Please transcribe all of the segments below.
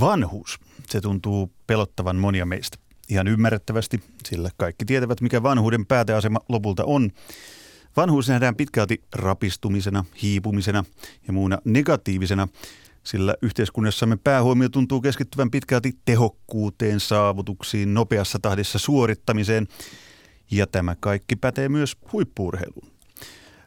Vanhuus, se tuntuu pelottavan monia meistä. Ihan ymmärrettävästi, sillä kaikki tietävät, mikä vanhuuden pääteasema lopulta on. Vanhuus nähdään pitkälti rapistumisena, hiipumisena ja muuna negatiivisena, sillä yhteiskunnassamme päähuomio tuntuu keskittyvän pitkälti tehokkuuteen, saavutuksiin, nopeassa tahdissa suorittamiseen. Ja tämä kaikki pätee myös huippuurheiluun.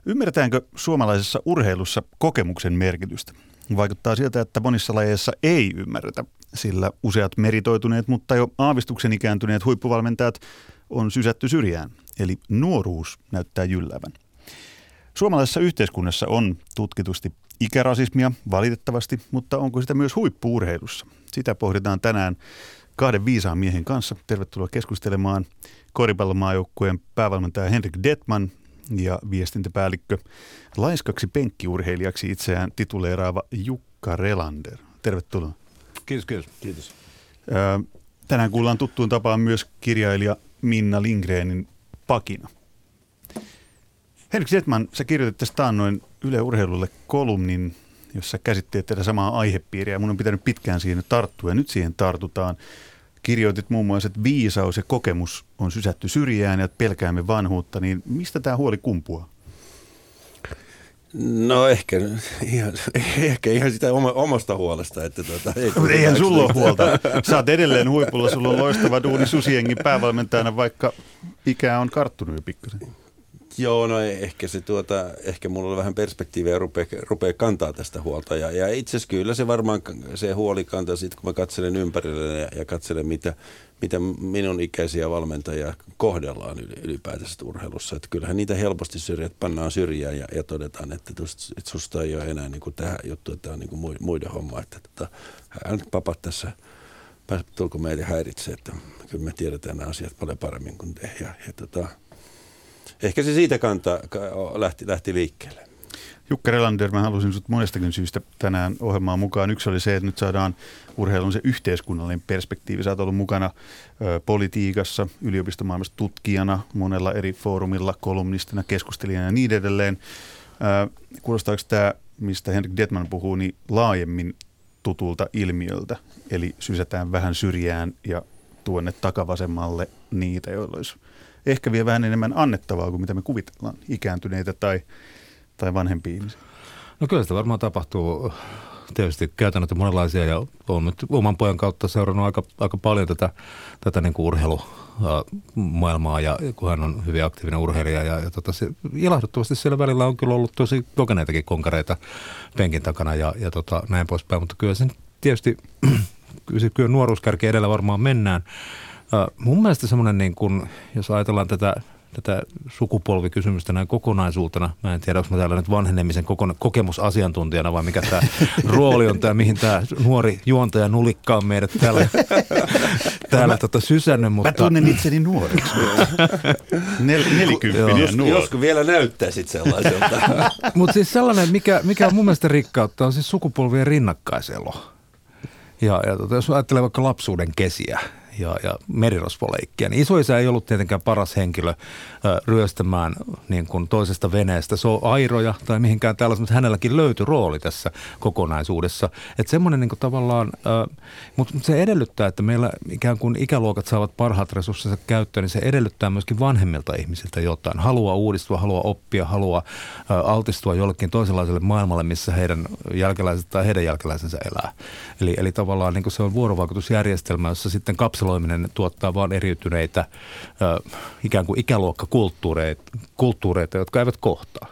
Ymmärretäänkö suomalaisessa urheilussa kokemuksen merkitystä? Vaikuttaa siltä, että monissa lajeissa ei ymmärretä, sillä useat meritoituneet, mutta jo aavistuksen ikääntyneet huippuvalmentajat on sysätty syrjään, eli nuoruus näyttää jylläävän. Suomalaisessa yhteiskunnassa on tutkitusti ikärasismia valitettavasti, mutta onko sitä myös huippuurheilussa? Sitä pohditaan tänään kahden viisaan miehen kanssa. Tervetuloa keskustelemaan koripallomaajoukkueen päävalmentaja Henrik Detman ja viestintäpäällikkö laiskaksi penkkiurheilijaksi itseään tituleeraava Jukka Relander. Tervetuloa. Kiitos, kiitos. kiitos. Tänään kuullaan tuttuun tapaan myös kirjailija Minna Lindgrenin pakina. Henrik Zetman, sä kirjoitit tästä taannoin Yle Urheilulle kolumnin, jossa käsitteet tätä samaa aihepiiriä. Mun on pitänyt pitkään siihen tarttua ja nyt siihen tartutaan. Kirjoitit muun muassa, että viisaus ja kokemus on sysätty syrjään ja pelkäämme vanhuutta, niin mistä tämä huoli kumpuaa? No ehkä ihan, ehkä ihan sitä oma, omasta huolesta. Että tuota, ei Mutta eihän sulla ole huolta. Sä oot edelleen huipulla, sulla on loistava duuni Susiengin päävalmentajana, vaikka ikä on karttunut jo pikkasen. Joo, no ehkä se tuota, ehkä mulla on vähän perspektiiviä rupeaa, rupeaa kantaa tästä huolta. Ja, ja itse asiassa kyllä se varmaan se huoli kantaa sitten, kun mä katselen ympärille ja, ja katselen, mitä, mitä minun ikäisiä valmentajia kohdellaan ylipäätänsä urheilussa. Että kyllähän niitä helposti syrjät pannaan syrjään ja, ja todetaan, että, tust, että susta ei ole enää niin kuin tähän juttu, että tämä on niin kuin muiden homma. Että tota, hän papat tässä, tulko meitä häiritsee, että kyllä me tiedetään nämä asiat paljon paremmin kuin te. Ja, ja tota, ehkä se siitä kantaa, lähti, lähti liikkeelle. Jukka Relander, mä halusin sinut monestakin syystä tänään ohjelmaan mukaan. Yksi oli se, että nyt saadaan urheilun se yhteiskunnallinen perspektiivi. Sä oot ollut mukana ö, politiikassa, yliopistomaailmassa tutkijana, monella eri foorumilla, kolumnistina, keskustelijana ja niin edelleen. Ö, kuulostaako tämä, mistä Henrik Detman puhuu, niin laajemmin tutulta ilmiöltä? Eli sysätään vähän syrjään ja tuonne takavasemmalle niitä, joilla olisi ehkä vielä vähän enemmän annettavaa kuin mitä me kuvitellaan, ikääntyneitä tai, tai vanhempia ihmisiä. No kyllä sitä varmaan tapahtuu tietysti käytännöt monenlaisia ja olen nyt oman pojan kautta seurannut aika, aika paljon tätä, tätä niin kuin urheilumaailmaa ja kun hän on hyvin aktiivinen urheilija ja, ja tota, se, ilahduttavasti siellä välillä on kyllä ollut tosi kokeneitakin konkareita penkin takana ja, ja tota, näin poispäin, mutta kyllä sen tietysti kyllä nuoruuskärki edellä varmaan mennään. Mun mielestä semmoinen, niin kun, jos ajatellaan tätä, tätä sukupolvikysymystä näin kokonaisuutena, mä en tiedä, onko mä täällä nyt vanhenemisen kokona- kokemusasiantuntijana vai mikä tämä rooli on tämä, mihin tämä nuori juontaja nulikka on meidät täällä, täällä tota sysännyt. Mutta... Mä tunnen itseni nuoreksi. Nel, nelikymppinen nuori. Joskus vielä näyttäisit sellaiselta. Mutta siis sellainen, mikä, mikä on mun mielestä rikkautta, on siis sukupolvien rinnakkaiselo. Ja, ja tota, jos ajattelee vaikka lapsuuden kesiä, ja, ja merirosvoleikkiä. Niin isoisä ei ollut tietenkään paras henkilö ö, ryöstämään niin kuin toisesta veneestä se on airoja tai mihinkään tällaista, mutta hänelläkin löytyi rooli tässä kokonaisuudessa. Että semmoinen niin kuin tavallaan, ö, mutta se edellyttää, että meillä ikään kuin ikäluokat saavat parhaat resurssinsa käyttöön, niin se edellyttää myöskin vanhemmilta ihmisiltä jotain. Haluaa uudistua, haluaa oppia, haluaa ö, altistua jollekin toisenlaiselle maailmalle, missä heidän jälkeläiset tai heidän jälkeläisensä elää. Eli, eli tavallaan niin kuin se on vuorovaikutusjärjestelmä, jossa sitten kapselo kapseloiminen tuottaa vain eriytyneitä ö, ikään kuin ikäluokkakulttuureita, kulttuureita, jotka eivät kohtaa.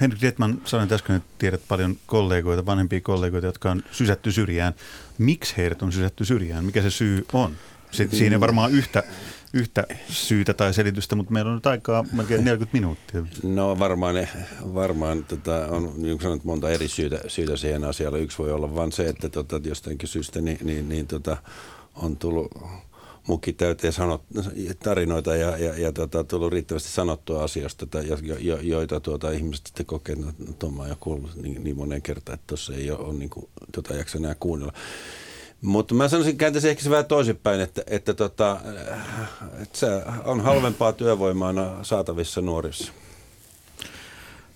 Henrik Detman, sanoin äsken, että tiedät paljon kollegoita, vanhempia kollegoita, jotka on sysätty syrjään. Miksi heidät on sysätty syrjään? Mikä se syy on? Siinä varmaan yhtä, yhtä syytä tai selitystä, mutta meillä on nyt aikaa melkein 40 minuuttia. No varmaan, varmaan tota, on niin sanot, monta eri syytä, syytä siihen asialle. Yksi voi olla vain se, että tota, jostakin syystä niin, niin, niin tota, on tullut mukki täyteen sanot, tarinoita ja, ja, ja tota, tullut riittävästi sanottua asioista, jo, jo, joita tuota, ihmiset sitten kokee, että no, Tomma on jo kuullut niin, niin moneen kertaan, että tuossa ei ole, ole niin kuin, tota, jaksa enää kuunnella. Mutta mä sanoisin, kääntäisin ehkä se vähän toisinpäin, että, että, tota, että se on halvempaa työvoimaa saatavissa nuorissa.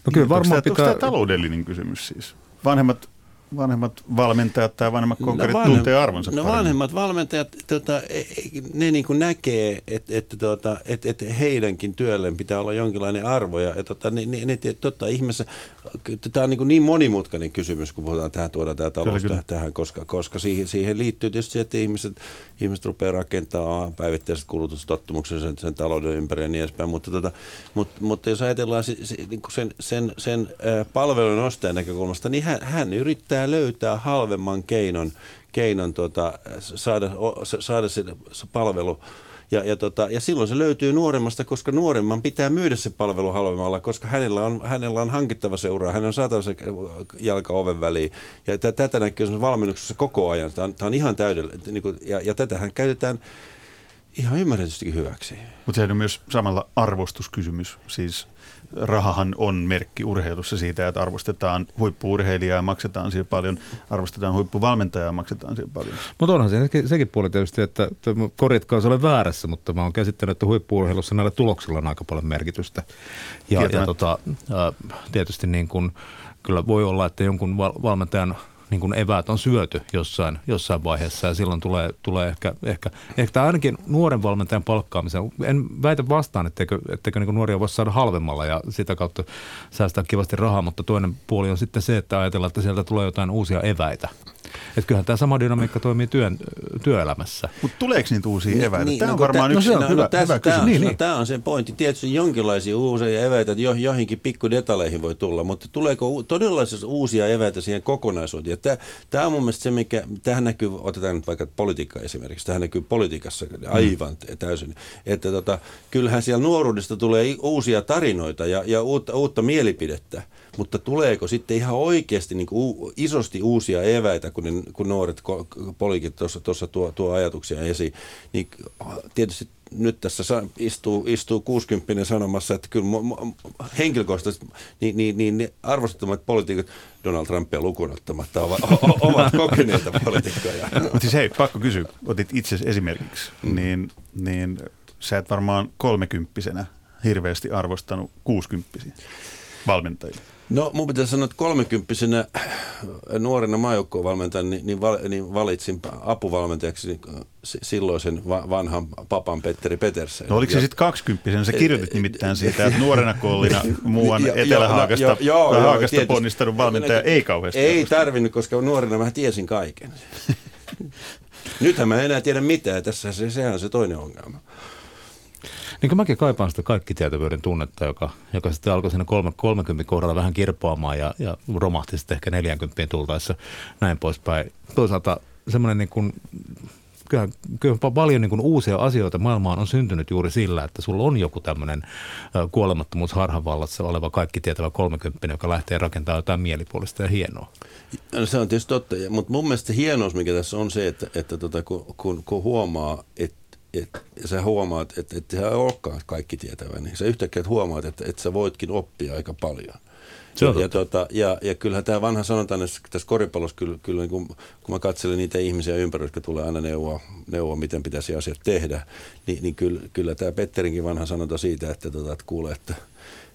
No kyllä varmaan onko tämä, pitää... Onko tämä taloudellinen kysymys siis? Vanhemmat vanhemmat valmentajat tai vanhemmat konkarit no, tuntee arvonsa No paremmin? vanhemmat valmentajat, tota, e- e- ne niin kuin näkee, että et, tota, et, et heidänkin työlleen pitää olla jonkinlainen arvo. Ja, et, tota, ne, ne, ne, tota, ihmeessä, tämä on niin, niin monimutkainen kysymys, kun puhutaan tähän, tuodaan tämä talous tähän, tähän, koska, koska siihen, siihen liittyy tietysti se, että ihmiset, ihmiset rupeaa rakentamaan päivittäiset kulutustottumuksen sen, sen talouden ympäri ja niin edespäin. Mutta, tota, mutta, mutta jos ajatellaan se, se, niin sen, sen, sen palvelun ostajan näkökulmasta, niin hän, hän yrittää löytää halvemman keinon, keinon tota, saada, saada se palvelu ja, ja, tota, ja silloin se löytyy nuoremmasta, koska nuoremman pitää myydä se palvelu halvemmalla, koska hänellä on, hänellä on hankittava seuraa, hänen on saatava se jalka oven väliin. Ja t- tätä näkyy valmennuksessa koko ajan. Tämä on, tämä on ihan täydellinen. Niin ja, ja tätähän käytetään ihan ymmärretystikin hyväksi. Mutta se on myös samalla arvostuskysymys. Siis rahahan on merkki urheilussa siitä, että arvostetaan huippuurheilijaa ja maksetaan siihen paljon, arvostetaan huippuvalmentajaa ja maksetaan siihen paljon. Mutta onhan se, sekin puoli tietysti, että, että korjatkaa jos olen väärässä, mutta mä oon käsittänyt, että huippuurheilussa näillä tuloksilla on aika paljon merkitystä. Ja, ja tota, tietysti niin kun, kyllä voi olla, että jonkun valmentajan – niin kuin eväät on syöty jossain, jossain vaiheessa ja silloin tulee, tulee ehkä, ehkä, ehkä ainakin nuoren valmentajan palkkaamisen. En väitä vastaan, etteikö, etteikö niin nuoria voisi saada halvemmalla ja sitä kautta säästää kivasti rahaa, mutta toinen puoli on sitten se, että ajatellaan, että sieltä tulee jotain uusia eväitä. Että kyllähän tämä sama dynamiikka toimii työn, työelämässä. Mutta tuleeko niitä uusia niin, eväitä? Niin, tämä on no, varmaan yksi no, hyvä, no, tässä, hyvä tämä, on, niin, no, niin. tämä on se pointti. Tietysti jonkinlaisia uusia eväitä, että jo, joihinkin pikkudetaleihin voi tulla, mutta tuleeko todella uusia eväitä siihen kokonaisuuteen? Tämä, tämä on mun mielestä se, mikä, tähän näkyy, otetaan nyt vaikka politiikka esimerkiksi, tähän näkyy politiikassa aivan mm. täysin, että tota, kyllähän siellä nuoruudesta tulee uusia tarinoita ja, ja uutta, uutta mielipidettä, mutta tuleeko sitten ihan oikeasti niin kuin isosti uusia eväitä, kun, ne, kun nuoret polikit tuossa tuo, tuo ajatuksia esiin, niin tietysti nyt tässä istuu, istuu 60 sanomassa, että kyllä henkilökohtaisesti niin, niin, niin ne arvostettomat poliitikot Donald Trumpia lukuun ottamatta ovat, ovat kokeneita poliitikkoja. Mutta siis hei, pakko kysyä, otit itse esimerkiksi, mm. niin, niin sä et varmaan kolmekymppisenä hirveästi arvostanut kuusikymppisiä valmentajia. No mun pitää sanoa, että kolmekymppisenä nuorena maajoukkovalmentajana niin, niin, val, niin valitsin apuvalmentajaksi niin, silloisen vanhan papan Petteri Petersen. No oliko se sitten kaksikymppisenä? Sä kirjoitit nimittäin siitä, että nuorena kollina muuan Etelä-Haakasta, jo, jo, jo, Haakasta ponnistanut valmentaja ei kauheasti. Ei tarvinnut, koska nuorena mä tiesin kaiken. Nythän mä en enää tiedä mitään. Tässä se, sehän on se toinen ongelma. Niin mäkin kaipaan sitä kaikki tietävyyden tunnetta, joka, joka sitten alkoi siinä 30 kohdalla vähän kirpoamaan ja, ja romahti sitten ehkä 40 tultaessa näin poispäin. Toisaalta semmoinen niin kuin, kyllä, kyllä paljon niin kuin uusia asioita maailmaan on syntynyt juuri sillä, että sulla on joku tämmöinen kuolemattomuus harhavallassa oleva kaikki tietävä 30, joka lähtee rakentamaan jotain mielipuolista ja hienoa. No, se on tietysti totta, mutta mun mielestä hienous, mikä tässä on se, että, että tota, kun, kun, kun huomaa, että et, ja sä huomaat, että et sä olekaan kaikki tietävä, niin sä yhtäkkiä huomaat, että, että sä voitkin oppia aika paljon. Se ja, ja, tota, ja, ja kyllähän tämä vanha sanotaan tässä, tässä koripallossa, kyllä, kyllä niin kun, kun mä katselen niitä ihmisiä ympärillä, jotka tulee aina neuvoa, neuvoa miten pitäisi asiat tehdä, niin, niin kyllä, kyllä tämä Petterinkin vanha sanonta siitä, että, tota, että kuulee, että,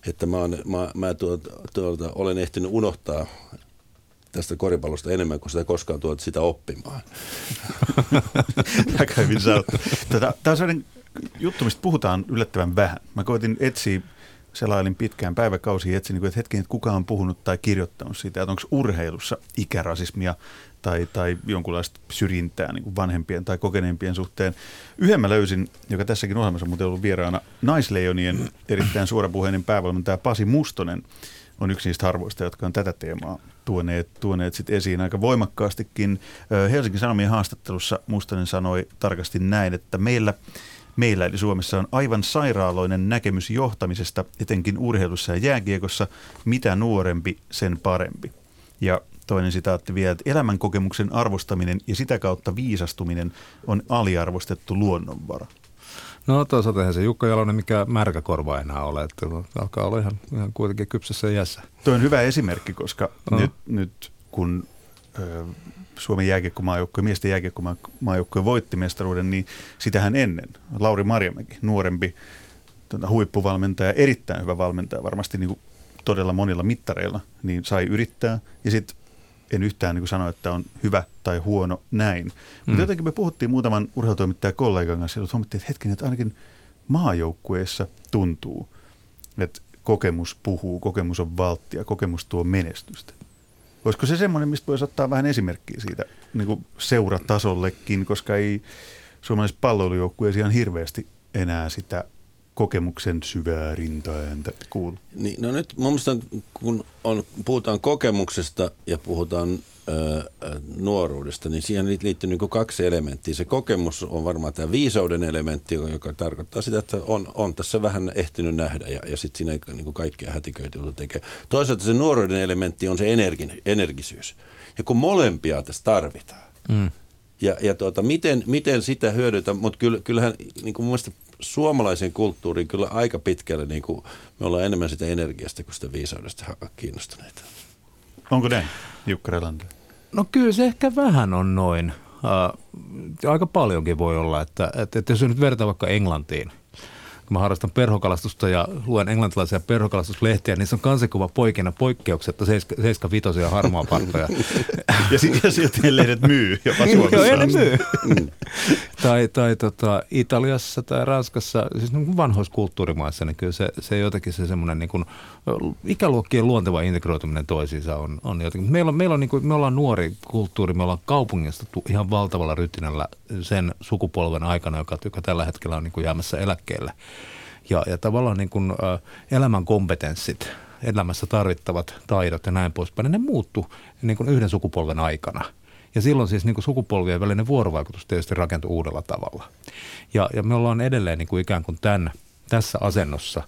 että mä, on, mä, mä tuota, tuota, olen ehtinyt unohtaa tästä koripallosta enemmän kuin sitä koskaan tuot sitä oppimaan. Sanottu. Tätä, tämä on sellainen juttu, mistä puhutaan yllättävän vähän. Mä koitin etsiä, selailin pitkään päiväkausia, etsin, niin että hetken, että kuka on puhunut tai kirjoittanut siitä, että onko urheilussa ikärasismia tai, tai jonkunlaista syrjintää niin kuin vanhempien tai kokeneempien suhteen. Yhden mä löysin, joka tässäkin ohjelmassa on muuten ollut vieraana, Naisleijonien erittäin suorapuheinen päävalmentaja Pasi Mustonen on yksi niistä harvoista, jotka on tätä teemaa tuoneet, tuoneet sit esiin aika voimakkaastikin. Helsingin Sanomien haastattelussa Mustanen sanoi tarkasti näin, että meillä Meillä eli Suomessa on aivan sairaaloinen näkemys johtamisesta, etenkin urheilussa ja jääkiekossa. Mitä nuorempi, sen parempi. Ja toinen sitaatti vielä, että elämänkokemuksen arvostaminen ja sitä kautta viisastuminen on aliarvostettu luonnonvara. No toisaalta eihän se Jukka Jalonen mikä märkäkorva enää ole, että alkaa olla ihan, ihan kuitenkin kypsässä iässä. Tuo on hyvä esimerkki, koska no. nyt, nyt kun ö, Suomen jääkiekkomaajoukkue, miesten jääkiekkomaajoukkue voitti mestaruuden, niin sitähän ennen Lauri Marjamäki, nuorempi tuota, huippuvalmentaja, erittäin hyvä valmentaja, varmasti niin kuin todella monilla mittareilla, niin sai yrittää. Ja sitten en yhtään niin kuin sano, että on hyvä tai huono näin. Mm. Mutta jotenkin me puhuttiin muutaman urheilutoimittajakollegan kanssa, että huomattiin, että hetken, että ainakin maajoukkueessa tuntuu, että kokemus puhuu, kokemus on valttia, kokemus tuo menestystä. Olisiko se semmoinen, mistä voisi ottaa vähän esimerkkiä siitä niin kuin seuratasollekin, koska ei suomalaisessa palloilujoukkueessa ihan hirveästi enää sitä kokemuksen syvää rintaääntä kuulu? Niin, no nyt mun mielestä kun on, puhutaan kokemuksesta ja puhutaan ö, nuoruudesta, niin siihen liittyy niin kaksi elementtiä. Se kokemus on varmaan tämä viisauden elementti, joka tarkoittaa sitä, että on, on tässä vähän ehtinyt nähdä ja, ja sitten siinä ei niin kaikkea hätiköity tekee. Toisaalta se nuoruuden elementti on se energin, energisyys. Ja kun molempia tässä tarvitaan, mm. Ja, ja tuota, miten, miten sitä hyödytään, mutta kyllähän niin kuin mun mielestä suomalaisen kulttuuriin kyllä aika pitkälle niin kuin me ollaan enemmän sitä energiasta kuin sitä viisaudesta kiinnostuneita. Onko näin, Jukka Relander? No kyllä se ehkä vähän on noin. Uh, aika paljonkin voi olla, että, että, että jos nyt vertaa vaikka Englantiin – kun mä harrastan perhokalastusta ja luen englantilaisia perhokalastuslehtiä, niin se on kansikuva poikina poikkeuksetta 75 ja harmaa parkkoja. ja, ja silti ne lehdet myy jopa Suomessa. Joo, ne myy. Mm. tai tai tota, Italiassa tai Ranskassa, siis niin vanhoissa kulttuurimaissa, niin kyllä se, se jotenkin se semmoinen niin kuin, ikäluokkien luonteva integroituminen toisiinsa on, on jotenkin. Meillä on, meillä on niin kuin, me ollaan nuori kulttuuri, me ollaan kaupungista ihan valtavalla rytinällä sen sukupolven aikana, joka, joka tällä hetkellä on niin kuin jäämässä eläkkeelle. Ja, ja tavallaan niin kuin, ä, elämän kompetenssit, elämässä tarvittavat taidot ja näin poispäin, ne muuttu niin kuin yhden sukupolven aikana. Ja silloin siis niin kuin sukupolvien välinen vuorovaikutus tietysti rakentui uudella tavalla. Ja, ja me ollaan edelleen niin kuin ikään kuin tämän, tässä asennossa.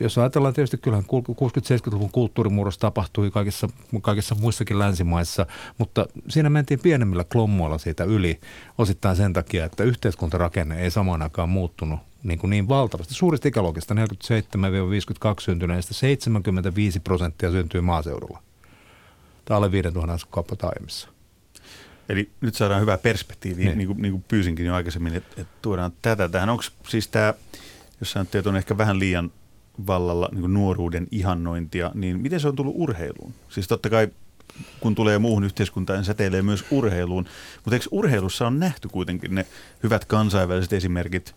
Jos ajatellaan tietysti, kyllähän 60-70-luvun kulttuurimurros tapahtui kaikissa, kaikissa muissakin länsimaissa, mutta siinä mentiin pienemmillä klommoilla siitä yli osittain sen takia, että yhteiskuntarakenne ei samaan aikaan muuttunut niin, kuin niin valtavasti. Suurista ikäluokista 47-52 syntyneistä 75 prosenttia syntyy maaseudulla. Tämä alle 5000 asukkaan taimissa. Eli nyt saadaan hyvää perspektiiviä, niin, niin kuin, niin kuin pyysinkin jo aikaisemmin, että, että tuodaan tätä tähän. Onko siis tämä, jos sanotte, on ehkä vähän liian vallalla niin kuin nuoruuden ihannointia, niin miten se on tullut urheiluun? Siis totta kai kun tulee muuhun yhteiskuntaan, niin säteilee myös urheiluun. Mutta eikö urheilussa on nähty kuitenkin ne hyvät kansainväliset esimerkit,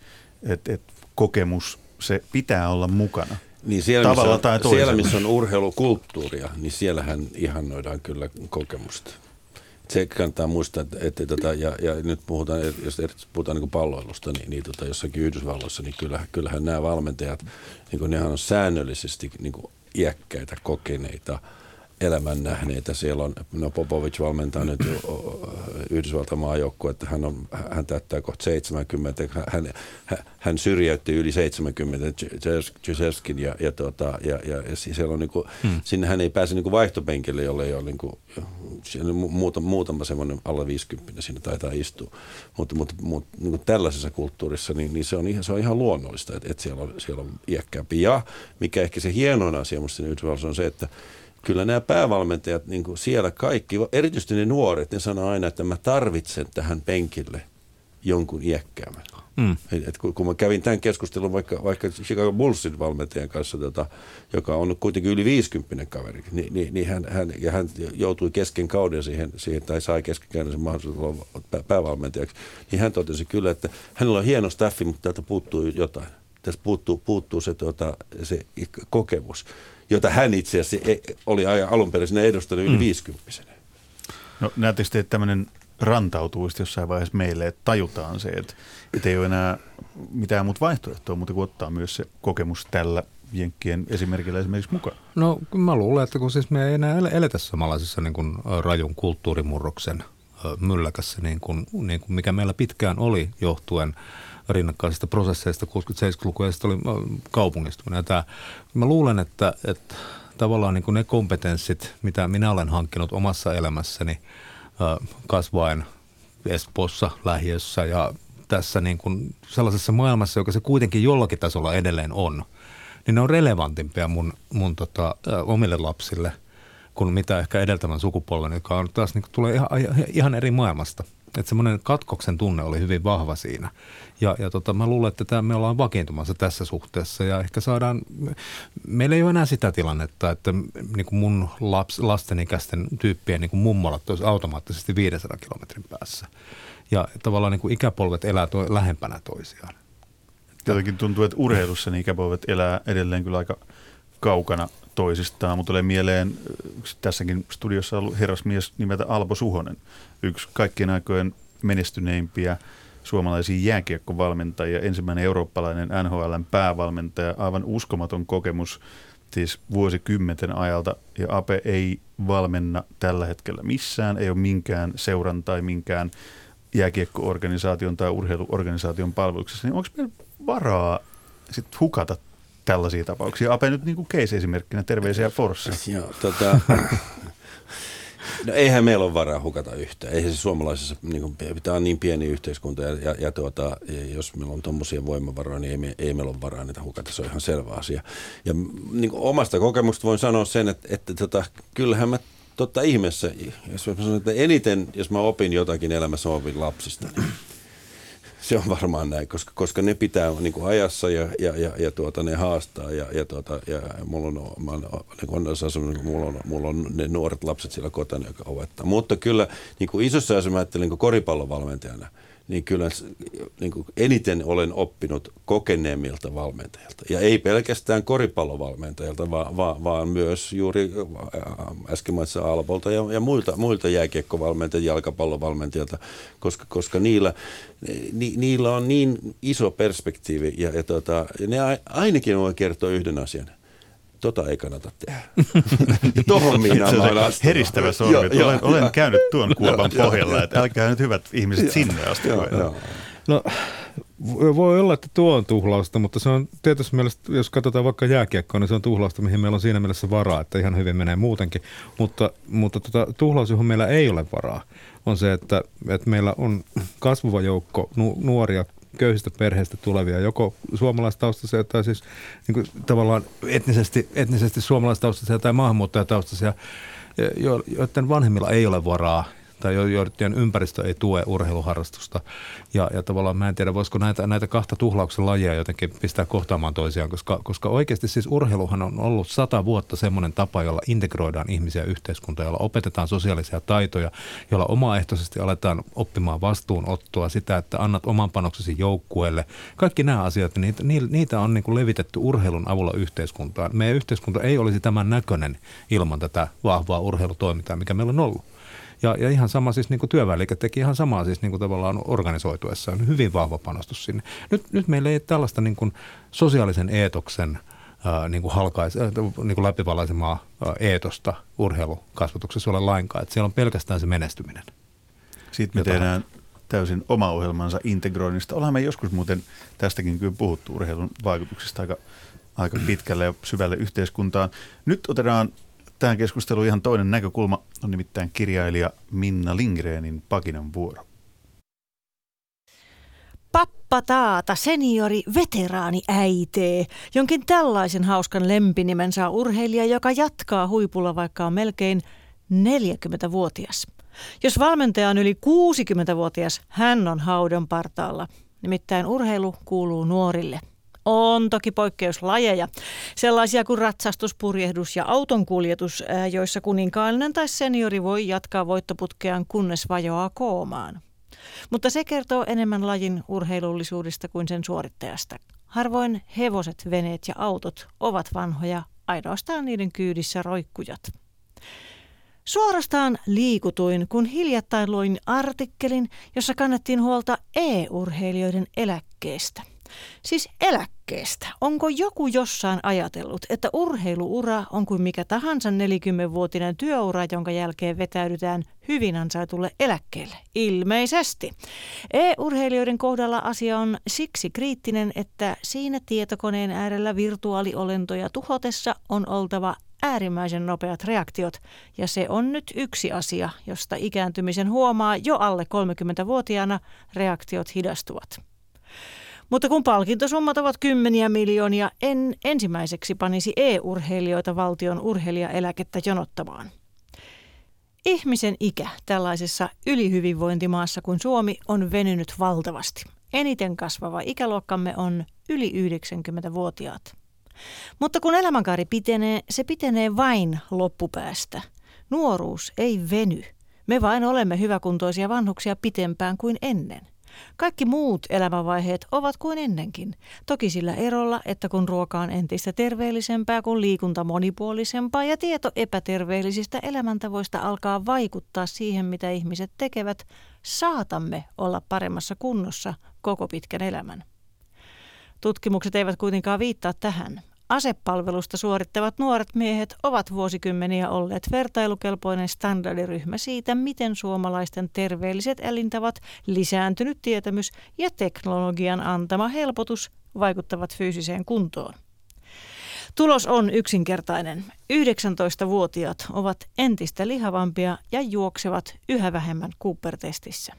että et kokemus, se pitää olla mukana? Niin siellä, missä on, tai siellä, missä on urheilukulttuuria, niin siellähän ihannoidaan kyllä kokemusta. Se kannattaa muistaa, että, että tota, ja, ja, nyt puhutaan, jos puhutaan niin palloilusta, niin, niin tota, jossakin Yhdysvalloissa, niin kyllähän, kyllähän nämä valmentajat, niin kuin nehän on säännöllisesti niin kuin iäkkäitä, kokeneita – elämän nähneitä. Siellä on, no Popovic valmentaa nyt Yhdysvaltain maajoukkue, että hän, on, hän täyttää kohta 70. Hän, hän syrjäytti yli 70 Jezewskin ja, ja, tota, ja, ja, ja siellä on niinku, hmm. sinne hän ei pääse niinku vaihtopenkille, jolle ei ole niinku, siellä muutama, muutama semmoinen alle 50 siinä taitaa istua. Mutta, mutta, mutta niin tällaisessa kulttuurissa niin, niin se, on ihan, se on ihan luonnollista, että, että siellä, on, siellä on iäkkäämpi. Ja mikä ehkä se hienoin asia minusta Yhdysvalloissa on se, että kyllä nämä päävalmentajat, niin kuin siellä kaikki, erityisesti ne nuoret, ne sanoo aina, että mä tarvitsen tähän penkille jonkun iäkkäämän. Mm. Et, et kun, kun mä kävin tämän keskustelun vaikka, vaikka Chicago Bullsin valmentajan kanssa, tota, joka on kuitenkin yli 50 kaveri, niin, niin, niin hän, hän, ja hän joutui kesken kauden siihen, siihen tai sai kesken kauden sen mahdollisuuden olla päävalmentajaksi, niin hän totesi kyllä, että hänellä on hieno staffi, mutta täältä puuttuu jotain. Tässä puuttuu, puuttuu se, tota, se kokemus jota hän itse asiassa e- oli alun perin sinne edustanut yli mm. 50 No näettekö te, että tämmöinen rantautuu jossain vaiheessa meille, että tajutaan se, että, että ei ole enää mitään muuta vaihtoehtoa, mutta kun ottaa myös se kokemus tällä Jenkkien esimerkillä esimerkiksi mukaan? No mä luulen, että kun siis me ei enää eletä samanlaisessa niin kuin rajun kulttuurimurroksen mylläkässä, niin kuin, niin kuin mikä meillä pitkään oli johtuen – rinnakkaisista prosesseista 60-70-lukuja, oli äh, kaupungistuminen. Ja tämä, mä luulen, että, että tavallaan niin kuin ne kompetenssit, mitä minä olen hankkinut omassa elämässäni äh, kasvaen Espoossa, lähiössä ja tässä niin kuin sellaisessa maailmassa, joka se kuitenkin jollakin tasolla edelleen on, niin ne on relevantimpia mun, mun tota, äh, omille lapsille kuin mitä ehkä edeltävän sukupolven, joka on taas niin kuin, tulee ihan, ihan eri maailmasta – Että semmoinen katkoksen tunne oli hyvin vahva siinä. Ja, ja tota, mä luulen, että tämä, me ollaan vakiintumassa tässä suhteessa ja ehkä saadaan, meillä ei ole enää sitä tilannetta, että niin kuin mun laps, lastenikäisten tyyppien niin kuin mummolat olisi automaattisesti 500 kilometrin päässä. Ja tavallaan niin kuin ikäpolvet elää to, lähempänä toisiaan. Jotenkin tuntuu, että urheilussa niin ikäpolvet elää edelleen kyllä aika kaukana toisistaan, mutta tulee mieleen tässäkin studiossa ollut herrasmies nimeltä Alpo Suhonen, yksi kaikkien aikojen menestyneimpiä suomalaisia jääkiekkovalmentajia, ensimmäinen eurooppalainen NHLn päävalmentaja, aivan uskomaton kokemus siis vuosikymmenten ajalta, ja Ape ei valmenna tällä hetkellä missään, ei ole minkään seuran tai minkään jääkiekkoorganisaation tai urheiluorganisaation palveluksessa, niin onko meillä varaa sit hukata tällaisia tapauksia? Ape nyt niin kuin case-esimerkkinä, terveisiä Forssa. Joo, tota, No eihän meillä ole varaa hukata yhtä. Eihän se suomalaisessa, niin kuin, tämä on niin pieni yhteiskunta ja, ja, ja, tuota, jos meillä on tuommoisia voimavaroja, niin ei, me, ei meillä ole varaa niitä hukata. Se on ihan selvä asia. Ja niin kuin omasta kokemusta voin sanoa sen, että, että tota, kyllähän mä totta ihmeessä, jos mä sanon, että eniten, jos mä opin jotakin elämässä, opin lapsista. Niin se on varmaan näin, koska, koska ne pitää niin kuin ajassa ja, ja, ja, ja tuota, ne haastaa. Ja, ja, tuota, ja mulla on, mä oon, niin kuin asunut, mulla, on, mulla on ne nuoret lapset siellä kotona, joka opettaa. Mutta kyllä niin kuin isossa asiassa mä ajattelin niin koripallovalmentajana – niin kyllä niin kuin eniten olen oppinut kokeneemmilta valmentajilta. Ja ei pelkästään koripallovalmentajilta, vaan, vaan, vaan myös juuri äh, äsken mainitsin Albolta ja, ja muilta, muilta jääkiekkovalmentajilta, jalkapallovalmentajilta, koska, koska niillä, ni, niillä on niin iso perspektiivi ja, ja, tota, ne ainakin voi kertoa yhden asian – tota ei kannata tehdä. Tuohon minä olen Heristävä sormi. Jo, olen, olen käynyt tuon kuopan pohjalla, että älkää nyt hyvät ihmiset sinne asti. Joo, joo. No, voi olla, että tuo on tuhlausta, mutta se on tietysti mielessä, jos katsotaan vaikka jääkiekkoa, niin se on tuhlausta, mihin meillä on siinä mielessä varaa, että ihan hyvin menee muutenkin. Mutta, mutta tota, tuhlaus, johon meillä ei ole varaa, on se, että, että meillä on kasvuva joukko nu, nuoria köyhistä perheistä tulevia, joko suomalaistaustaisia tai siis niin kuin tavallaan etnisesti, etnisesti suomalaistaustaisia tai maahanmuuttajataustaisia, joiden vanhemmilla ei ole varaa tai joiden ympäristö ei tue urheiluharrastusta. Ja, ja tavallaan mä en tiedä, voisiko näitä, näitä kahta tuhlauksen lajia jotenkin pistää kohtaamaan toisiaan, koska, koska oikeasti siis urheiluhan on ollut sata vuotta semmoinen tapa, jolla integroidaan ihmisiä yhteiskuntaan, jolla opetetaan sosiaalisia taitoja, jolla omaehtoisesti aletaan oppimaan vastuunottoa, sitä, että annat oman panoksesi joukkueelle. Kaikki nämä asiat, niitä, niitä on niin kuin levitetty urheilun avulla yhteiskuntaan. Meidän yhteiskunta ei olisi tämän näköinen ilman tätä vahvaa urheilutoimintaa, mikä meillä on ollut. Ja, ja ihan sama siis niin kuin teki ihan samaa siis niin kuin tavallaan organisoituessaan. Hyvin vahva panostus sinne. Nyt, nyt meillä ei tällaista niin kuin sosiaalisen eetoksen ää, niin kuin halkais, ää, niin kuin läpivalaisemaa ää, eetosta urheilukasvatuksessa ole lainkaan. Että siellä on pelkästään se menestyminen. Sitten me Jotain. tehdään täysin oma ohjelmansa integroinnista. Ollaan me joskus muuten tästäkin kyllä puhuttu urheilun vaikutuksista aika, aika pitkälle ja syvälle yhteiskuntaan. Nyt otetaan tähän keskusteluun ihan toinen näkökulma on nimittäin kirjailija Minna Lindgrenin Pakinan vuoro. Pappa Taata, seniori, veteraani äitee. Jonkin tällaisen hauskan lempinimen saa urheilija, joka jatkaa huipulla, vaikka on melkein 40-vuotias. Jos valmentaja on yli 60-vuotias, hän on haudon partaalla. Nimittäin urheilu kuuluu nuorille – on toki poikkeuslajeja, sellaisia kuin ratsastus, purjehdus ja autonkuljetus, joissa kuninkaallinen tai seniori voi jatkaa voittoputkeaan kunnes vajoaa koomaan. Mutta se kertoo enemmän lajin urheilullisuudesta kuin sen suorittajasta. Harvoin hevoset, veneet ja autot ovat vanhoja, ainoastaan niiden kyydissä roikkujat. Suorastaan liikutuin, kun hiljattain luin artikkelin, jossa kannettiin huolta e-urheilijoiden eläkkeestä – Siis eläkkeestä. Onko joku jossain ajatellut, että urheiluura on kuin mikä tahansa 40-vuotinen työura, jonka jälkeen vetäydytään hyvin ansaitulle eläkkeelle? Ilmeisesti. E-urheilijoiden kohdalla asia on siksi kriittinen, että siinä tietokoneen äärellä virtuaaliolentoja tuhotessa on oltava äärimmäisen nopeat reaktiot, ja se on nyt yksi asia, josta ikääntymisen huomaa jo alle 30-vuotiaana reaktiot hidastuvat. Mutta kun palkintosummat ovat kymmeniä miljoonia, en ensimmäiseksi panisi e-urheilijoita valtion urheilijaeläkettä jonottamaan. Ihmisen ikä tällaisessa ylihyvinvointimaassa kuin Suomi on venynyt valtavasti. Eniten kasvava ikäluokkamme on yli 90-vuotiaat. Mutta kun elämänkaari pitenee, se pitenee vain loppupäästä. Nuoruus ei veny. Me vain olemme hyväkuntoisia vanhuksia pitempään kuin ennen. Kaikki muut elämänvaiheet ovat kuin ennenkin. Toki sillä erolla, että kun ruoka on entistä terveellisempää, kun liikunta monipuolisempaa ja tieto epäterveellisistä elämäntavoista alkaa vaikuttaa siihen, mitä ihmiset tekevät, saatamme olla paremmassa kunnossa koko pitkän elämän. Tutkimukset eivät kuitenkaan viittaa tähän. Asepalvelusta suorittavat nuoret miehet ovat vuosikymmeniä olleet vertailukelpoinen standardiryhmä siitä, miten suomalaisten terveelliset elintavat, lisääntynyt tietämys ja teknologian antama helpotus vaikuttavat fyysiseen kuntoon. Tulos on yksinkertainen. 19-vuotiaat ovat entistä lihavampia ja juoksevat yhä vähemmän Cooper-testissä.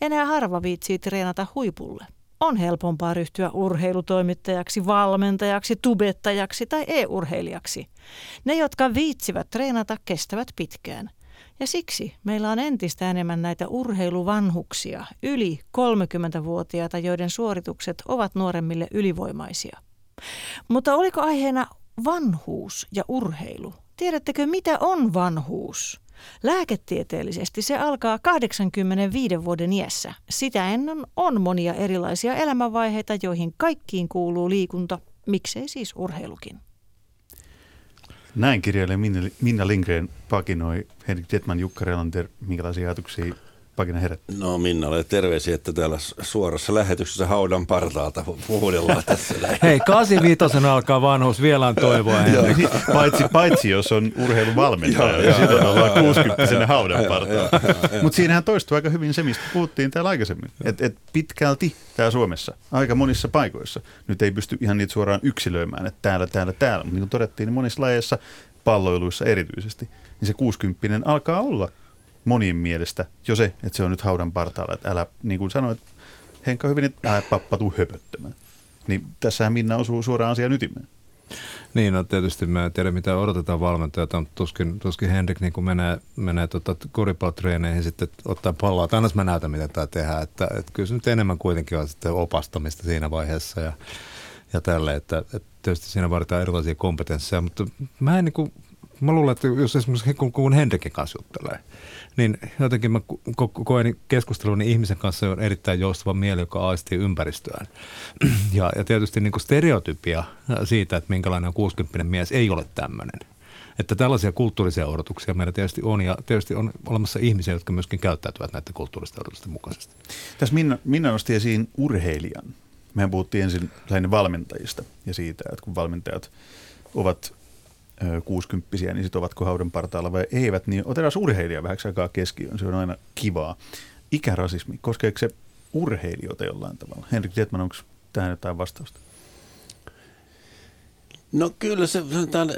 Enää harva viitsii treenata huipulle – on helpompaa ryhtyä urheilutoimittajaksi, valmentajaksi, tubettajaksi tai e-urheilijaksi. Ne, jotka viitsivät treenata, kestävät pitkään. Ja siksi meillä on entistä enemmän näitä urheiluvanhuksia, yli 30-vuotiaita, joiden suoritukset ovat nuoremmille ylivoimaisia. Mutta oliko aiheena vanhuus ja urheilu? Tiedättekö, mitä on vanhuus? Lääketieteellisesti se alkaa 85 vuoden iässä. Sitä ennen on monia erilaisia elämänvaiheita, joihin kaikkiin kuuluu liikunta, miksei siis urheilukin. Näin kirjailija Minna Lindgren pakinoi Henrik Detman Jukka Relander. Minkälaisia ajatuksia Pakina herätti? No Minnalle terveisiä, että täällä suorassa lähetyksessä haudan partaalta huudellaan tässä. Hei, 85 alkaa vanhuus, vielä on toivoa. Paitsi, paitsi jos on urheiluvalmentaja, niin silloin ollaan 60 haudan partaalta. Mutta siinähän toistuu aika hyvin se, mistä puhuttiin täällä aikaisemmin. Että et pitkälti täällä Suomessa, aika monissa paikoissa, nyt ei pysty ihan niitä suoraan yksilöimään, että täällä, täällä, täällä. Mutta niin kuin todettiin, niin monissa lajeissa, palloiluissa erityisesti, niin se 60 alkaa olla monien mielestä. Jo se, että se on nyt haudan partaalla, että älä, niin kuin sanoit, Henkka hyvin, että älä pappa tuu höpöttämään. Niin tässähän Minna osuu suoraan asian ytimeen. Niin, no tietysti mä en tiedä mitä odotetaan valmentajalta, mutta tuskin, tuskin Henrik niin menee, menee tota koripallotreeneihin sitten ottaa palloa, että annas mä näytän mitä tämä tehdään, että, että kyllä se nyt enemmän kuitenkin on sitten opastamista siinä vaiheessa ja, ja tälle, että, että tietysti siinä vaaditaan erilaisia kompetensseja, mutta mä en niin kuin, mä luulen, että jos esimerkiksi kun, kun Henrikin kanssa juttelee, niin jotenkin mä ko- koen keskustelun ihmisen kanssa on erittäin joustava mieli, joka aistii ympäristöään. Ja, ja tietysti niin kuin stereotypia siitä, että minkälainen on 60 mies, ei ole tämmöinen. Että tällaisia kulttuurisia odotuksia meillä tietysti on, ja tietysti on olemassa ihmisiä, jotka myöskin käyttäytyvät näiden kulttuuristen odotusten mukaisesti. Tässä Minna, Minna nosti esiin urheilijan. Mehän puhuttiin ensin lähinnä valmentajista ja siitä, että kun valmentajat ovat kuusikymppisiä, niin sitten ovatko haudan partaalla vai eivät, niin otetaan urheilija vähäksi aikaa keskiöön. Se on aina kivaa. Ikärasismi, koskeeko se urheilijoita jollain tavalla? Henrik Tietman, onko tähän jotain vastausta? No kyllä se, sanotaan,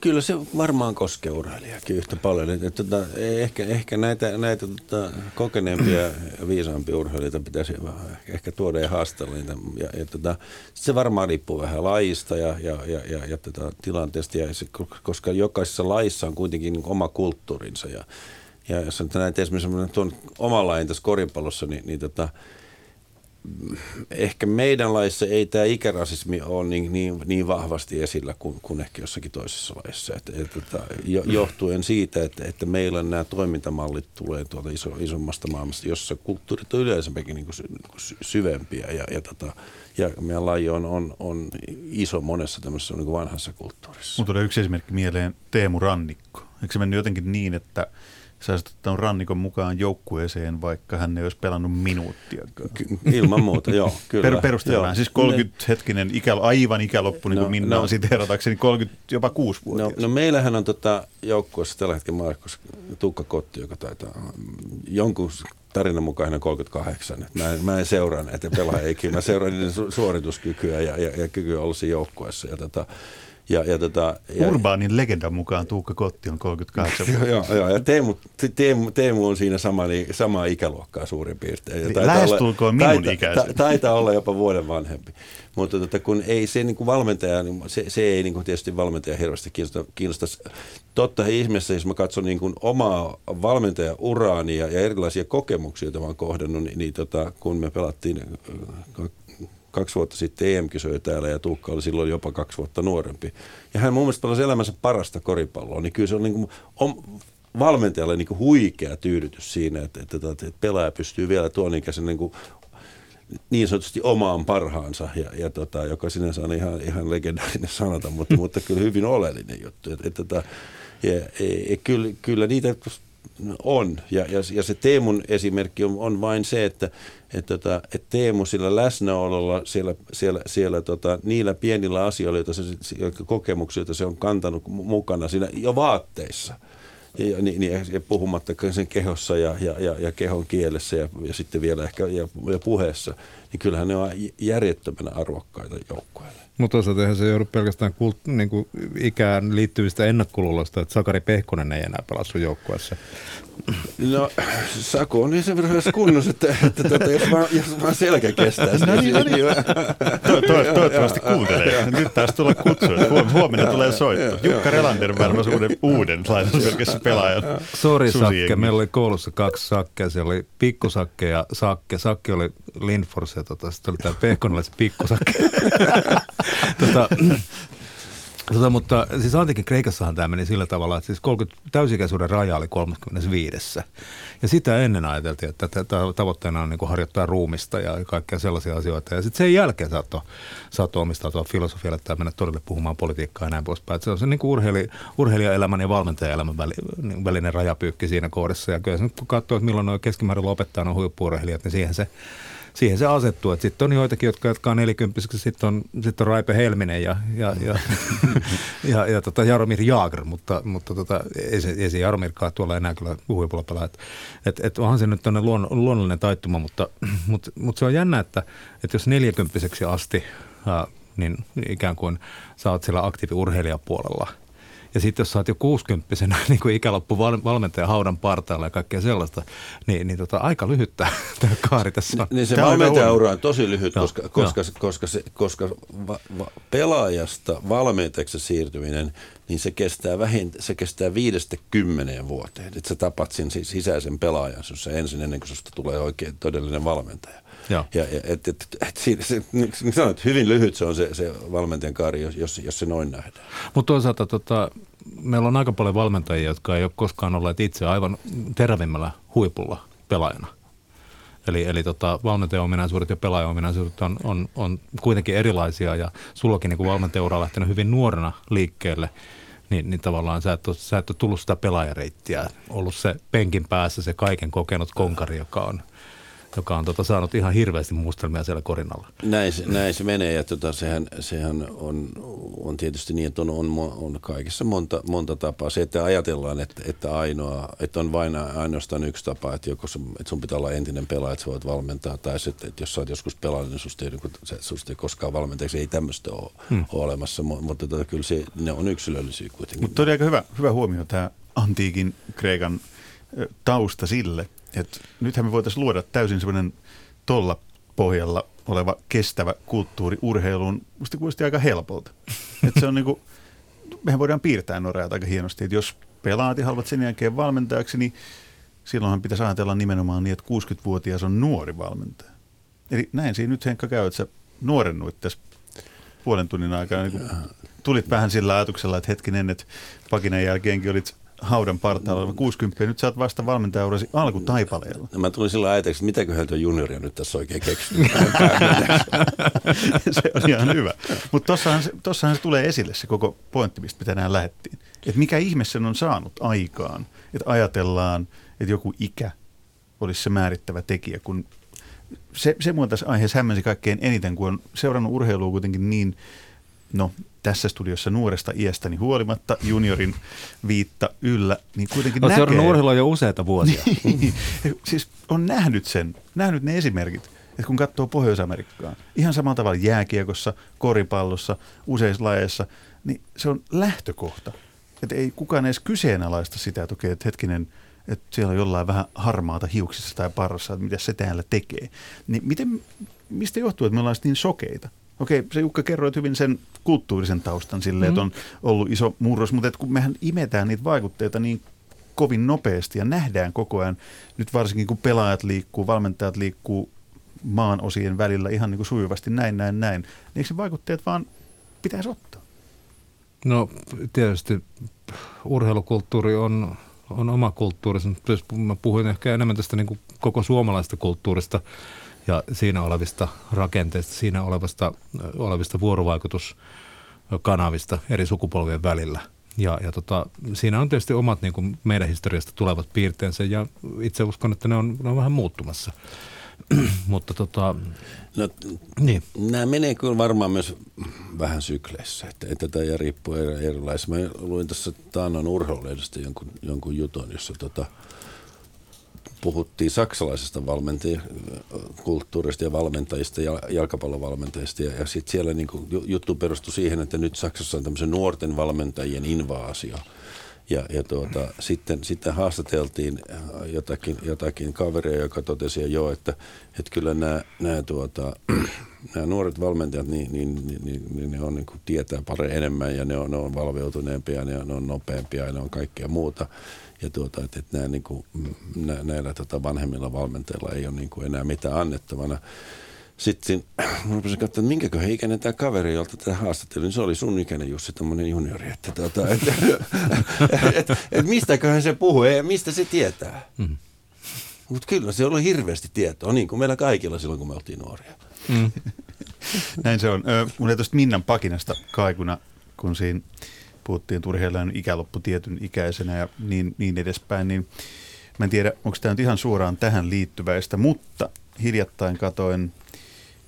kyllä se varmaan koskee urheilijakin yhtä paljon. Että, tota, ehkä, ehkä näitä, näitä tota, kokeneempia ja viisaampia urheilijoita pitäisi ehkä tuoda ja haastella niitä. Ja, ja, tota, se varmaan riippuu vähän lajista ja, ja, ja, ja, ja tota, tilanteesta, ja se, koska jokaisessa lajissa on kuitenkin niin oma kulttuurinsa. Ja, ja jos näin esimerkiksi tuon oman lajin tässä koripallossa, niin, niin tota, ehkä meidän laissa ei tämä ikärasismi ole niin, niin, niin vahvasti esillä kuin, kuin ehkä jossakin toisessa laissa. Et, et, et, jo, johtuen siitä, että, että meillä nämä toimintamallit tulee tuolta iso, isommasta maailmasta, jossa kulttuurit on yleensäkin niin kuin, niin kuin syvempiä ja, ja, tota, ja meidän laji on, on, on iso monessa tämmöisessä niin kuin vanhassa kulttuurissa. Mutta tulee yksi esimerkki mieleen, Teemu Rannikko. Eikö se mennyt jotenkin niin, että – sä olisit ottanut Rannikon mukaan joukkueeseen, vaikka hän ei olisi pelannut minuuttia. Ilman muuta, joo, kyllä. Per, perustellaan. Siis 30 hetkinen ikä, aivan ikäloppu, niin kuin no, Minna no, on siteeratakseni, 30, jopa 6 vuotta. No, no, meillähän on tota joukkueessa tällä hetkellä maailmassa Tuukka Kotti, joka taitaa jonkun tarinan mukaan 38. Mä en, mä en seuraa näitä pelaajia, mä seuraan niiden suorituskykyä ja, ja, ja kykyä olla siinä joukkueessa. Ja tota, Ja, ja tota, ja, Urbaanin legendan mukaan Tuukka Kotti on 38 Joo, joo, joo. ja Teemu, Teemu, Teemu on siinä sama, samaa ikäluokkaa suurin piirtein. Ja Niin, lähestulkoon minun taita, ta, taitaa olla jopa vuoden vanhempi. Mutta tota, kun ei se niin kuin valmentaja, niin se, se ei niin kuin tietysti valmentaja hirveästi kiinnosta. kiinnosta. Totta ihmeessä, jos mä katson niin kuin omaa valmentajauraani ja, ja erilaisia kokemuksia, joita mä oon kohdannut, niin, niin tota, kun me pelattiin äh, kaksi vuotta sitten EM-kisoja täällä ja Tuukka oli silloin jopa kaksi vuotta nuorempi. Ja hän mun mielestä pelasi elämänsä parasta koripalloa, niin kyllä se on niin kuin, on valmentajalle niin kuin huikea tyydytys siinä, että, että, että, että pelaaja pystyy vielä tuon ikäisen niin kuin niin sanotusti omaan parhaansa, ja, ja tota, joka sinänsä on ihan, ihan legendaarinen sanata, mutta, mutta kyllä hyvin oleellinen juttu. Et, et, tota, ja, ja, ja, kyllä, kyllä niitä on, ja, ja, ja se Teemun esimerkki on, on vain se, että et, tota, et Teemu sillä läsnäololla siellä, siellä, siellä tota, niillä pienillä asioilla, joita se, kokemuksia, joita se on kantanut mukana siinä jo vaatteissa, ja, niin, niin, ja puhumattakaan sen kehossa ja, ja, ja, ja kehon kielessä ja, ja sitten vielä ehkä ja, ja puheessa, niin kyllähän ne on järjettömänä arvokkaita joukkoille. Mutta toisaalta eihän se joudu pelkästään kult, niin kuin ikään liittyvistä ennakkoluuloista, että Sakari Pehkonen ei enää pelaa sun joukkueessa. No, Saku on niin sen verran kunnossa, että, että, että jos, vaan, jos vaan selkä kestää. No niin, no niin. To, to, toivottavasti kuuntelee. Nyt taas tulla kutsu. Huomenna tulee soitto. Jukka Relander varmasti uuden, uuden lainausmerkissä pelaajan. Sori Sakke, meillä oli koulussa kaksi Sakkea. Siellä oli pikkusakke ja Sakke. Sakke oli Lindfors ja tota, sitten oli tämä se pikkusakke. tota, Tota, mutta siis antiikin Kreikassahan tämä meni sillä tavalla, että siis 30, täysikäisyyden raja oli 35. Ja sitä ennen ajateltiin, että tavoitteena on niin harjoittaa ruumista ja kaikkea sellaisia asioita. Ja sitten sen jälkeen saattoi, saattoi omistautua filosofialle tai mennä todelle puhumaan politiikkaa ja näin poispäin. Se on se niin kuin urheili, urheilijaelämän ja valmentajaelämän väli, niin välinen rajapyykki siinä kohdassa. Ja kyllä kun katsoo, että milloin nuo keskimäärin lopettaa nuo huippuurheilijat, niin siihen se siihen se asettuu. Sitten on joitakin, jotka jatkaa nelikymppiseksi, sitten on, sit on Raipe Helminen ja, ja, ja, ja, ja tota Jaromir Jaager, mutta, mutta tota, ei, se, ei se Jaromirkaan tuolla enää kyllä huipulla pelaa. Et, et, et onhan se nyt tuonne luon, luonnollinen taittuma, mutta, mutta, mutta se on jännä, että, että jos nelikymppiseksi asti, ää, niin ikään kuin sä oot siellä aktiiviurheilijapuolella – ja sitten jos sä oot jo 60 niin kuin ikäloppu valmentaja haudan partaalla ja kaikkea sellaista, niin, niin tota, aika lyhyt tämä kaari tässä on. Niin se valmentajaura on tosi lyhyt, koska, no, koska, koska, koska, se, koska va, va, pelaajasta valmentajaksi siirtyminen, niin se kestää, vähin, se kestää viidestä kymmeneen vuoteen. Että sä tapat sen siis sisäisen pelaajan se ensin ennen kuin susta tulee oikein todellinen valmentaja. Ja, ja et, et, et, siinä, se, niin sanoit, hyvin lyhyt se on se, se valmentajan kaari, jos, jos, jos se noin nähdään. Mutta toisaalta tota, meillä on aika paljon valmentajia, jotka ei ole koskaan olleet itse aivan terävimmällä huipulla pelaajana. Eli, eli tota, valmentajaominaisuudet ja pelaajaominaisuudet on, on, on kuitenkin erilaisia ja sullakin niin valmentajaura on lähtenyt hyvin nuorena liikkeelle, niin, niin tavallaan sä et, ole, sä et ole tullut sitä pelaajareittiä, ollut se penkin päässä se kaiken kokenut konkari, joka on – joka on tota, saanut ihan hirveästi mustelmia siellä korinalla. Näin, näin se menee ja tota, sehän, sehän on, on tietysti niin, että on, on, on kaikessa monta, monta tapaa. Se, että ajatellaan, että, että, ainoa, että on vain ainoastaan yksi tapa, että, joko, että sun pitää olla entinen pelaaja, että sä voit valmentaa, tai sitten, että jos sä oot joskus pelannut, niin susta ei, niin susta ei koskaan valmentajaksi, ei tämmöistä ole, hmm. ole olemassa, mutta tota, kyllä se, ne on yksilöllisiä kuitenkin. Mutta todella aika hyvä, hyvä huomio tämä antiikin Kreikan tausta sille, että nythän me voitaisiin luoda täysin semmoinen tolla pohjalla oleva kestävä kulttuuri urheiluun. Musta kuulosti aika helpolta. Että se on niinku, mehän voidaan piirtää nuo rajat aika hienosti, että jos pelaat ja haluat sen jälkeen valmentajaksi, niin silloinhan pitäisi ajatella nimenomaan niin, että 60-vuotias on nuori valmentaja. Eli näin siinä nyt Henkka käy, että sä nuorennuit tässä puolen tunnin aikana. Niin tulit vähän sillä ajatuksella, että hetkinen, että pakinan jälkeenkin olit haudan partaalla 60, nyt sä oot vasta valmentajaurasi alkutaipaleella. No, mä tulin sillä ajatellut, että mitäköhän tuo junioria nyt tässä oikein keksinyt. se on ihan hyvä. Mutta tossahan, tossahan se tulee esille se koko pointti, mistä me tänään lähdettiin. Että mikä ihme sen on saanut aikaan, että ajatellaan, että joku ikä olisi se määrittävä tekijä, kun se, se mua tässä aiheessa hämmensi kaikkein eniten, kun on seurannut urheilua kuitenkin niin, no tässä studiossa nuoresta iästäni huolimatta juniorin viitta yllä, niin kuitenkin Olet näkee... urheilua jo useita vuosia. niin, siis on nähnyt sen, nähnyt ne esimerkit, Että kun katsoo Pohjois-Amerikkaa, ihan samalla tavalla jääkiekossa, koripallossa, useissa lajeissa, niin se on lähtökohta. Että ei kukaan edes kyseenalaista sitä, että okei, että hetkinen, että siellä on jollain vähän harmaata hiuksissa tai parassa, että mitä se täällä tekee. Niin miten, mistä johtuu, että me ollaan niin sokeita? Okei, se Jukka kerroit hyvin sen kulttuurisen taustan silleen, mm-hmm. että on ollut iso murros, mutta että kun mehän imetään niitä vaikutteita niin kovin nopeasti ja nähdään koko ajan, nyt varsinkin kun pelaajat liikkuu, valmentajat liikkuu maan osien välillä ihan niin kuin sujuvasti näin, näin, näin, niin eikö se vaikutteet vaan pitäisi ottaa? No tietysti urheilukulttuuri on, on oma kulttuuri. Mä puhuin ehkä enemmän tästä niin kuin koko suomalaista kulttuurista ja siinä olevista rakenteista, siinä olevasta, olevista vuorovaikutuskanavista eri sukupolvien välillä. Ja, ja tota, siinä on tietysti omat niin kuin meidän historiasta tulevat piirteensä ja itse uskon, että ne on, ne on vähän muuttumassa. Mutta tota, no, niin. nämä menee kyllä varmaan myös vähän sykleissä, että, että tämä riippuu erilaisista. Mä luin tässä taannoin urheilulehdestä jonkun, jonkun jutun, jossa tota, puhuttiin saksalaisesta valmentajakulttuurista ja valmentajista ja jalkapallovalmentajista. Ja, ja sitten siellä niin kuin, juttu perustui siihen, että nyt Saksassa on tämmöisen nuorten valmentajien invaasio. Ja, ja tuota, sitten, sitten haastateltiin jotakin, jotakin kaveria, joka totesi jo, että, että kyllä nämä, nämä, tuota, nämä nuoret valmentajat, niin, niin, niin, niin, niin ne on niin kuin tietää paljon enemmän ja ne on, ne on valveutuneempia ne on, ne on nopeampia ja ne on kaikkea muuta ja tuota, että, että nämä, niin kuin, nä, näillä tota vanhemmilla valmentajilla ei ole niin kuin enää mitään annettavana. Sitten mä rupesin katsoa, että minkäköhän ikäinen tämä kaveri, jolta tätä haastattelin, niin se oli sun ikäinen Jussi, tämmöinen juniori. Että, tuota, et, et, et, et mistäköhän se puhuu ja mistä se tietää. Mm. Mutta kyllä se oli hirveästi tietoa, niin kuin meillä kaikilla silloin, kun me oltiin nuoria. Mm. Näin se on. Mulla ei tuosta Minnan pakinasta kaikuna, kun siinä puhuttiin, että urheilijan ikäloppu tietyn ikäisenä ja niin, niin edespäin, niin mä en tiedä, onko tämä nyt ihan suoraan tähän liittyväistä, mutta hiljattain katoin,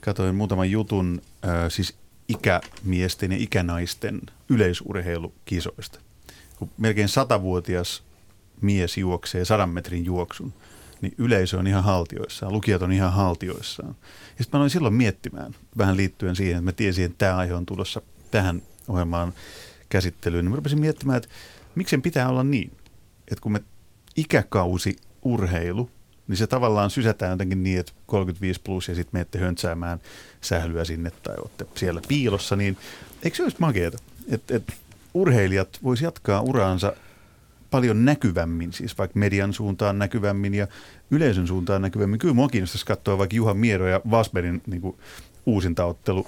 katoin muutaman jutun äh, siis ikämiesten ja ikänaisten yleisurheilukisoista. Kun melkein satavuotias mies juoksee sadan metrin juoksun, niin yleisö on ihan haltioissaan, lukijat on ihan haltioissaan. Ja sitten mä aloin silloin miettimään, vähän liittyen siihen, että mä tiesin, että tämä aihe on tulossa tähän ohjelmaan käsittelyyn, niin mä rupesin miettimään, että miksen pitää olla niin, että kun me ikäkausi urheilu, niin se tavallaan sysätään jotenkin niin, että 35 plus ja sitten menette höntsäämään sählyä sinne tai olette siellä piilossa, niin eikö se olisi makeeta, että, että urheilijat voisi jatkaa uraansa paljon näkyvämmin, siis vaikka median suuntaan näkyvämmin ja yleisön suuntaan näkyvämmin. Kyllä mua kiinnostaisi katsoa vaikka Juha Miero ja Vasberin niin uusintaottelu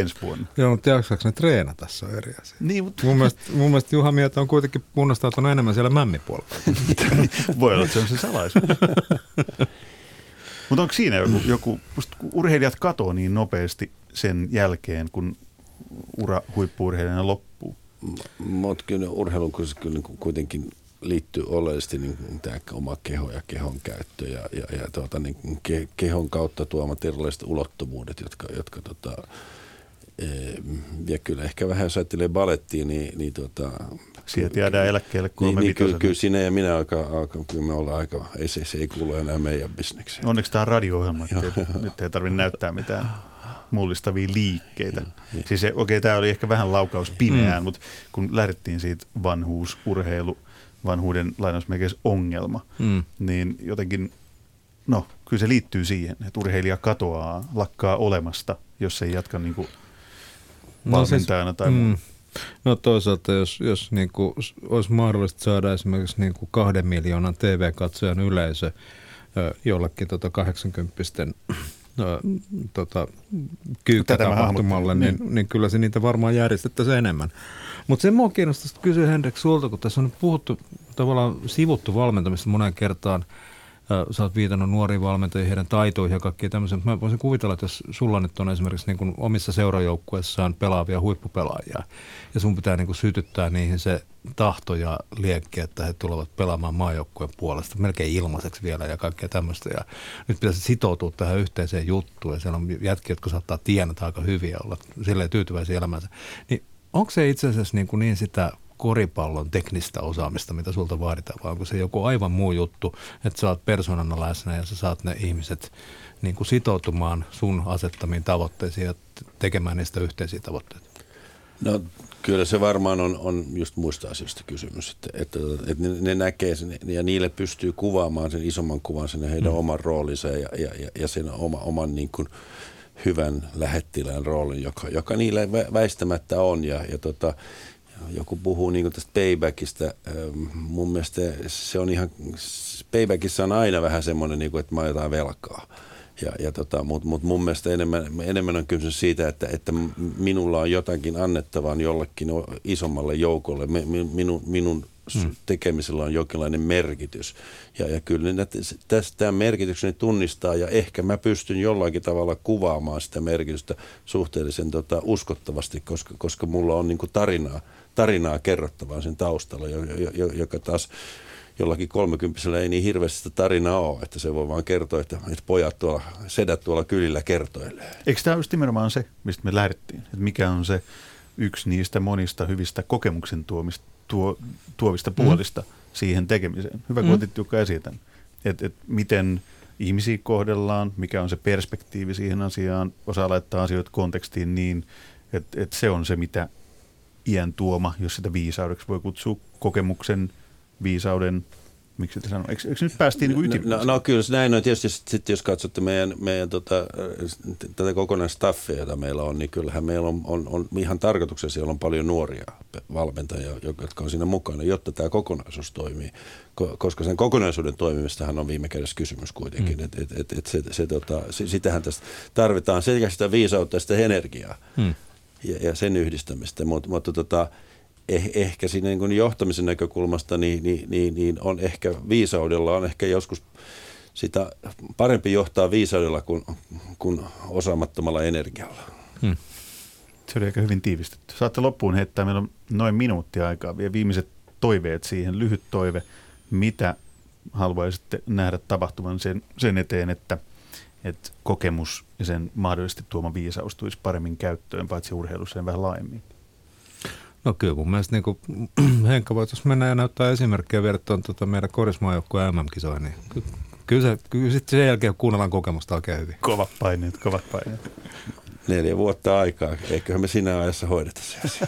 ensi vuonna. Joo, mutta jaksaako ne treenata, tässä on eri asia. Niin, mutta... mun, mielestä, mun mielestä Juha Mieto on kuitenkin kunnostautunut enemmän siellä mämmipuolella. Voi olla, että se on se salaisuus. mutta onko siinä joku, joku kun urheilijat katoo niin nopeasti sen jälkeen, kun ura huippuurheilijana loppuu? Mutta kyllä urheilun kyllä niin kuitenkin liittyy oleellisesti niin tämä oma keho ja kehon käyttö ja, ja, ja tuota, niin ke, kehon kautta tuomat erilaiset ulottuvuudet, jotka, jotka tota, ja kyllä ehkä vähän jos ajattelee balettia, niin, niin tota, Sieltä jäädään eläkkeelle kolme niin, niin kyllä, kyllä, sinä ja minä aika, aika, kyllä me ollaan aika, ei se, se ei kuulu enää meidän bisnekseen. Onneksi tämä on radio-ohjelma, nyt ei tarvitse näyttää mitään mullistavia liikkeitä. Ja, siis okei, okay, tämä oli ehkä vähän laukaus pimeään, mm. mutta kun lähdettiin siitä vanhuusurheilu, vanhuuden lainausmerkeissä ongelma, mm. niin jotenkin, no kyllä se liittyy siihen, että urheilija katoaa, lakkaa olemasta, jos ei jatka niin kuin valmentajana tai no, siis, mm, No toisaalta, jos, jos niin kuin, olisi mahdollista saada esimerkiksi niin kuin kahden miljoonan TV-katsojan yleisö jollekin tota 80 tota, kyykkätapahtumalle, niin, niin, niin kyllä se niitä varmaan järjestettäisiin enemmän. Mutta se mua kiinnostaa kysyä Hendrik sulta, kun tässä on puhuttu tavallaan sivuttu valmentamista moneen kertaan – sä oot viitannut nuoriin valmentajiin, heidän taitoihin ja kaikkea tämmöisen. Mä voisin kuvitella, että jos sulla nyt on esimerkiksi niin kuin omissa seurajoukkueissaan pelaavia huippupelaajia ja sun pitää niin kuin sytyttää niihin se tahto ja liekki, että he tulevat pelaamaan maajoukkueen puolesta melkein ilmaiseksi vielä ja kaikkea tämmöistä. Ja nyt pitäisi sitoutua tähän yhteiseen juttuun ja siellä on jätkiä, jotka saattaa tienata aika hyviä olla silleen tyytyväisiä elämänsä. Niin onko se itse asiassa niin, kuin niin sitä koripallon teknistä osaamista, mitä sulta vaaditaan, vai onko se joku aivan muu juttu, että sä oot persoonana läsnä ja sä saat ne ihmiset niin kuin sitoutumaan sun asettamiin tavoitteisiin ja tekemään niistä yhteisiä tavoitteita? No kyllä se varmaan on, on just muista asioista kysymys, että, että, että ne, ne näkee sen ja niille pystyy kuvaamaan sen isomman kuvan, sen heidän mm. oman roolinsa ja, ja, ja, ja sen oma, oman niin kuin hyvän lähettilään roolin, joka, joka niille väistämättä on ja, ja tota, joku puhuu niin tästä paybackista. Mun mielestä se on ihan, paybackissa on aina vähän semmoinen, niin kuin, että mä velkaa. Ja, ja tota, Mutta mut mun mielestä enemmän, enemmän on kysymys siitä, että, että minulla on jotakin annettavaa jollekin isommalle joukolle. minun, minun hmm. tekemisellä on jonkinlainen merkitys. Ja, ja kyllä tästä tämän merkitykseni tunnistaa ja ehkä mä pystyn jollakin tavalla kuvaamaan sitä merkitystä suhteellisen tota, uskottavasti, koska, koska mulla on niin tarinaa, tarinaa kerrottavaa sen taustalla, joka taas jollakin kolmekymppisellä ei niin hirveästi sitä tarinaa ole, että se voi vaan kertoa, että, että pojat tuolla, sedät tuolla kylillä kertoilee. Eikö tämä just nimenomaan se, mistä me lähdettiin? Että mikä on se yksi niistä monista hyvistä kokemuksen tuomista, tuo, tuovista mm. puolista siihen tekemiseen? Hyvä, kun mm. otit Jukka. Että et miten ihmisiä kohdellaan, mikä on se perspektiivi siihen asiaan, osaa laittaa asioita kontekstiin niin, että et se on se, mitä iän tuoma, jos sitä viisaudeksi voi kutsua kokemuksen – viisauden, miksi te sanoo, eikö, eikö nyt päästiin niin ytimeen? No, no, kyllä näin on. Tietysti sitten jos katsotte meidän, meidän tota, tätä kokonaistaffia, jota meillä on, niin kyllähän meillä on, on, on ihan tarkoituksessa, siellä on paljon nuoria valmentajia, jotka on siinä mukana, jotta tämä kokonaisuus toimii. Koska sen kokonaisuuden toimimistahan on viime kädessä kysymys kuitenkin. Mm. Et, et, et, et se, se, tota, sitähän tästä tarvitaan sekä sitä viisautta ja sitä energiaa. Mm. Ja, ja sen yhdistämistä, mutta, mutta tota, eh, ehkä siinä niin johtamisen näkökulmasta niin, niin, niin, niin on ehkä viisaudella on ehkä joskus sitä parempi johtaa viisaudella kuin, kuin osaamattomalla energialla. Hmm. Se oli aika hyvin tiivistetty. Saatte loppuun heittää, meillä on noin minuutti aikaa vielä viimeiset toiveet siihen, lyhyt toive, mitä haluaisitte nähdä tapahtuvan sen, sen eteen, että, että kokemus ja sen mahdollisesti tuoma viisaus tulisi paremmin käyttöön, paitsi urheilussa vähän laajemmin. No kyllä mun mielestä niin kuin, Henkka voitaisiin mennä ja näyttää esimerkkejä verrattuna tuota meidän korismaajoukkueen MM-kisoihin. Niin kyllä, se, kyllä sitten sen jälkeen kuunnellaan kokemusta oikein hyvin. Kovat paineet, kovat paineet. Neljä vuotta aikaa. Eiköhän me siinä ajassa hoideta se asia.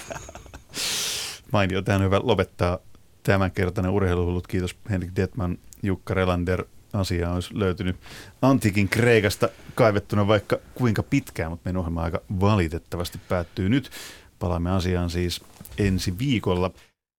Mainio, tähän hyvä lopettaa tämänkertainen urheiluhullut. Kiitos Henrik Detman, Jukka Relander. Asia olisi löytynyt antiikin Kreikasta kaivettuna vaikka kuinka pitkään, mutta meidän ohjelma aika valitettavasti päättyy nyt. Palaamme asiaan siis ensi viikolla.